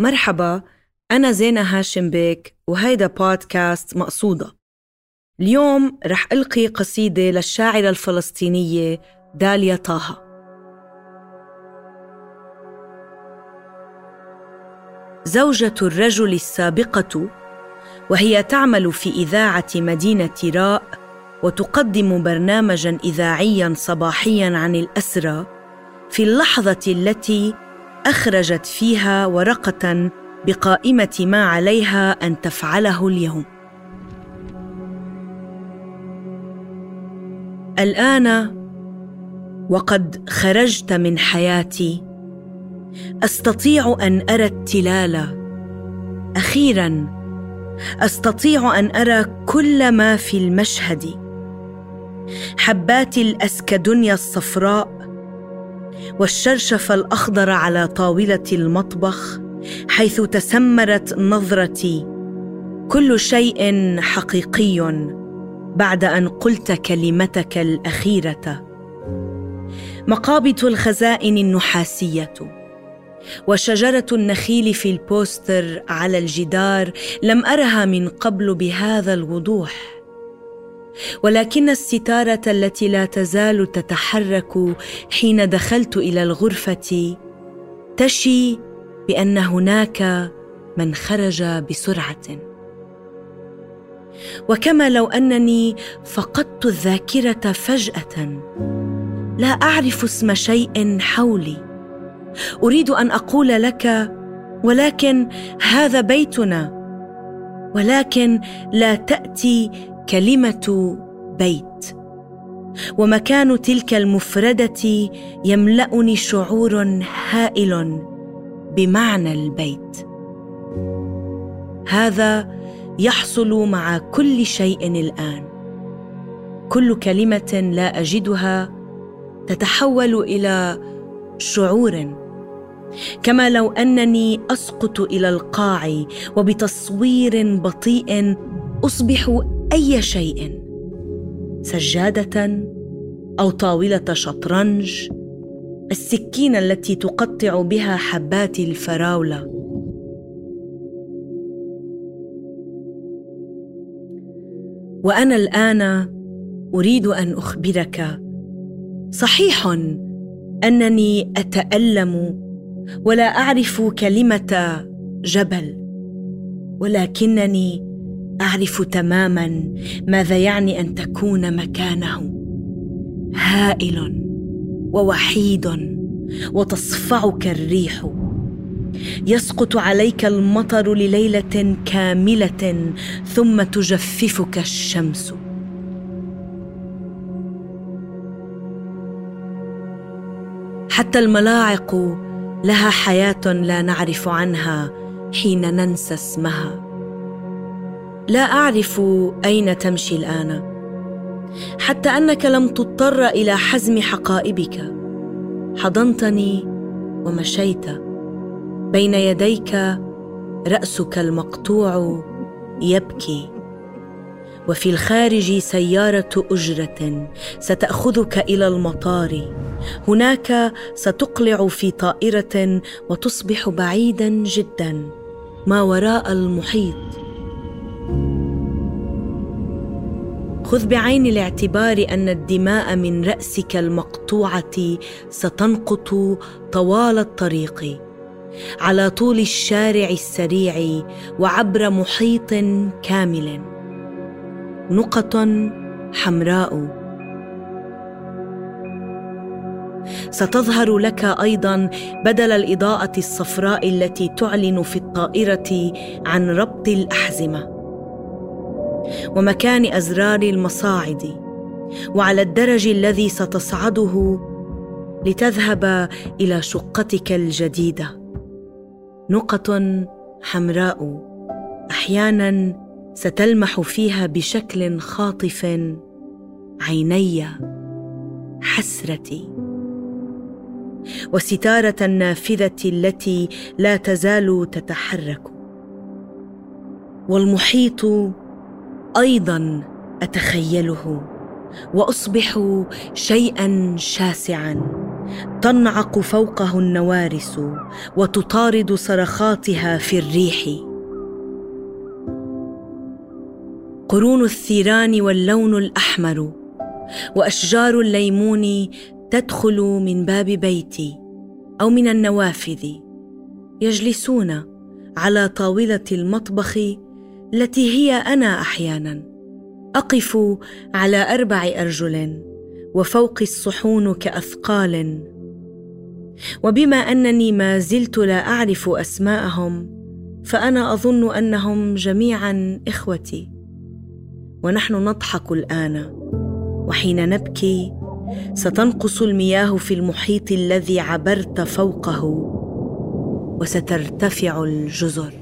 مرحبا أنا زينة هاشم بيك وهيدا بودكاست مقصودة. اليوم رح ألقي قصيدة للشاعرة الفلسطينية داليا طه. زوجة الرجل السابقة وهي تعمل في إذاعة مدينة راء وتقدم برنامجا إذاعيا صباحيا عن الأسرى في اللحظة التي أخرجت فيها ورقة بقائمة ما عليها أن تفعله اليوم. الآن وقد خرجت من حياتي. أستطيع أن أرى التلال. أخيرا أستطيع أن أرى كل ما في المشهد. حبات الأسكدنيا الصفراء والشرشف الأخضر على طاولة المطبخ حيث تسمرت نظرتي. كل شيء حقيقي بعد أن قلت كلمتك الأخيرة. مقابض الخزائن النحاسية. وشجرة النخيل في البوستر على الجدار لم أرها من قبل بهذا الوضوح. ولكن الستارة التي لا تزال تتحرك حين دخلت إلى الغرفة تشي بأن هناك من خرج بسرعة. وكما لو أنني فقدت الذاكرة فجأة لا أعرف اسم شيء حولي. أريد أن أقول لك ولكن هذا بيتنا ولكن لا تأتي كلمة بيت. ومكان تلك المفردة يملأني شعور هائل بمعنى البيت. هذا يحصل مع كل شيء الآن. كل كلمة لا أجدها تتحول إلى شعور. كما لو أنني أسقط إلى القاع وبتصوير بطيء أصبح أي شيء. سجادة أو طاولة شطرنج. السكين التي تقطع بها حبات الفراولة. وأنا الآن أريد أن أخبرك صحيح أنني أتألم ولا أعرف كلمة جبل ولكنني أعرف تماما ماذا يعني أن تكون مكانه. هائل ووحيد وتصفعك الريح. يسقط عليك المطر لليلة كاملة ثم تجففك الشمس. حتى الملاعق لها حياة لا نعرف عنها حين ننسى اسمها. لا أعرف أين تمشي الآن حتى أنك لم تضطر إلى حزم حقائبك. حضنتني ومشيت بين يديك رأسك المقطوع يبكي. وفي الخارج سيارة أجرة ستأخذك إلى المطار. هناك ستقلع في طائرة وتصبح بعيدا جدا. ما وراء المحيط؟ خذ بعين الاعتبار أن الدماء من رأسك المقطوعة ستنقط طوال الطريق. على طول الشارع السريع وعبر محيط كامل. نقط حمراء. ستظهر لك أيضا بدل الإضاءة الصفراء التي تعلن في الطائرة عن ربط الأحزمة. ومكان أزرار المصاعد وعلى الدرج الذي ستصعده لتذهب إلى شقتك الجديدة. نقط حمراء أحيانا ستلمح فيها بشكل خاطف عيني حسرتي. وستارة النافذة التي لا تزال تتحرك. والمحيط أيضا أتخيله وأصبح شيئا شاسعا. تنعق فوقه النوارس وتطارد صرخاتها في الريح. قرون الثيران واللون الأحمر وأشجار الليمون تدخل من باب بيتي أو من النوافذ يجلسون على طاولة المطبخ التي هي أنا أحيانا. أقف على أربع ارجل وفوق الصحون كأثقال. وبما أنني ما زلت لا أعرف أسماءهم فأنا أظن أنهم جميعا إخوتي. ونحن نضحك الآن وحين نبكي ستنقص المياه في المحيط الذي عبرت فوقه وسترتفع الجزر.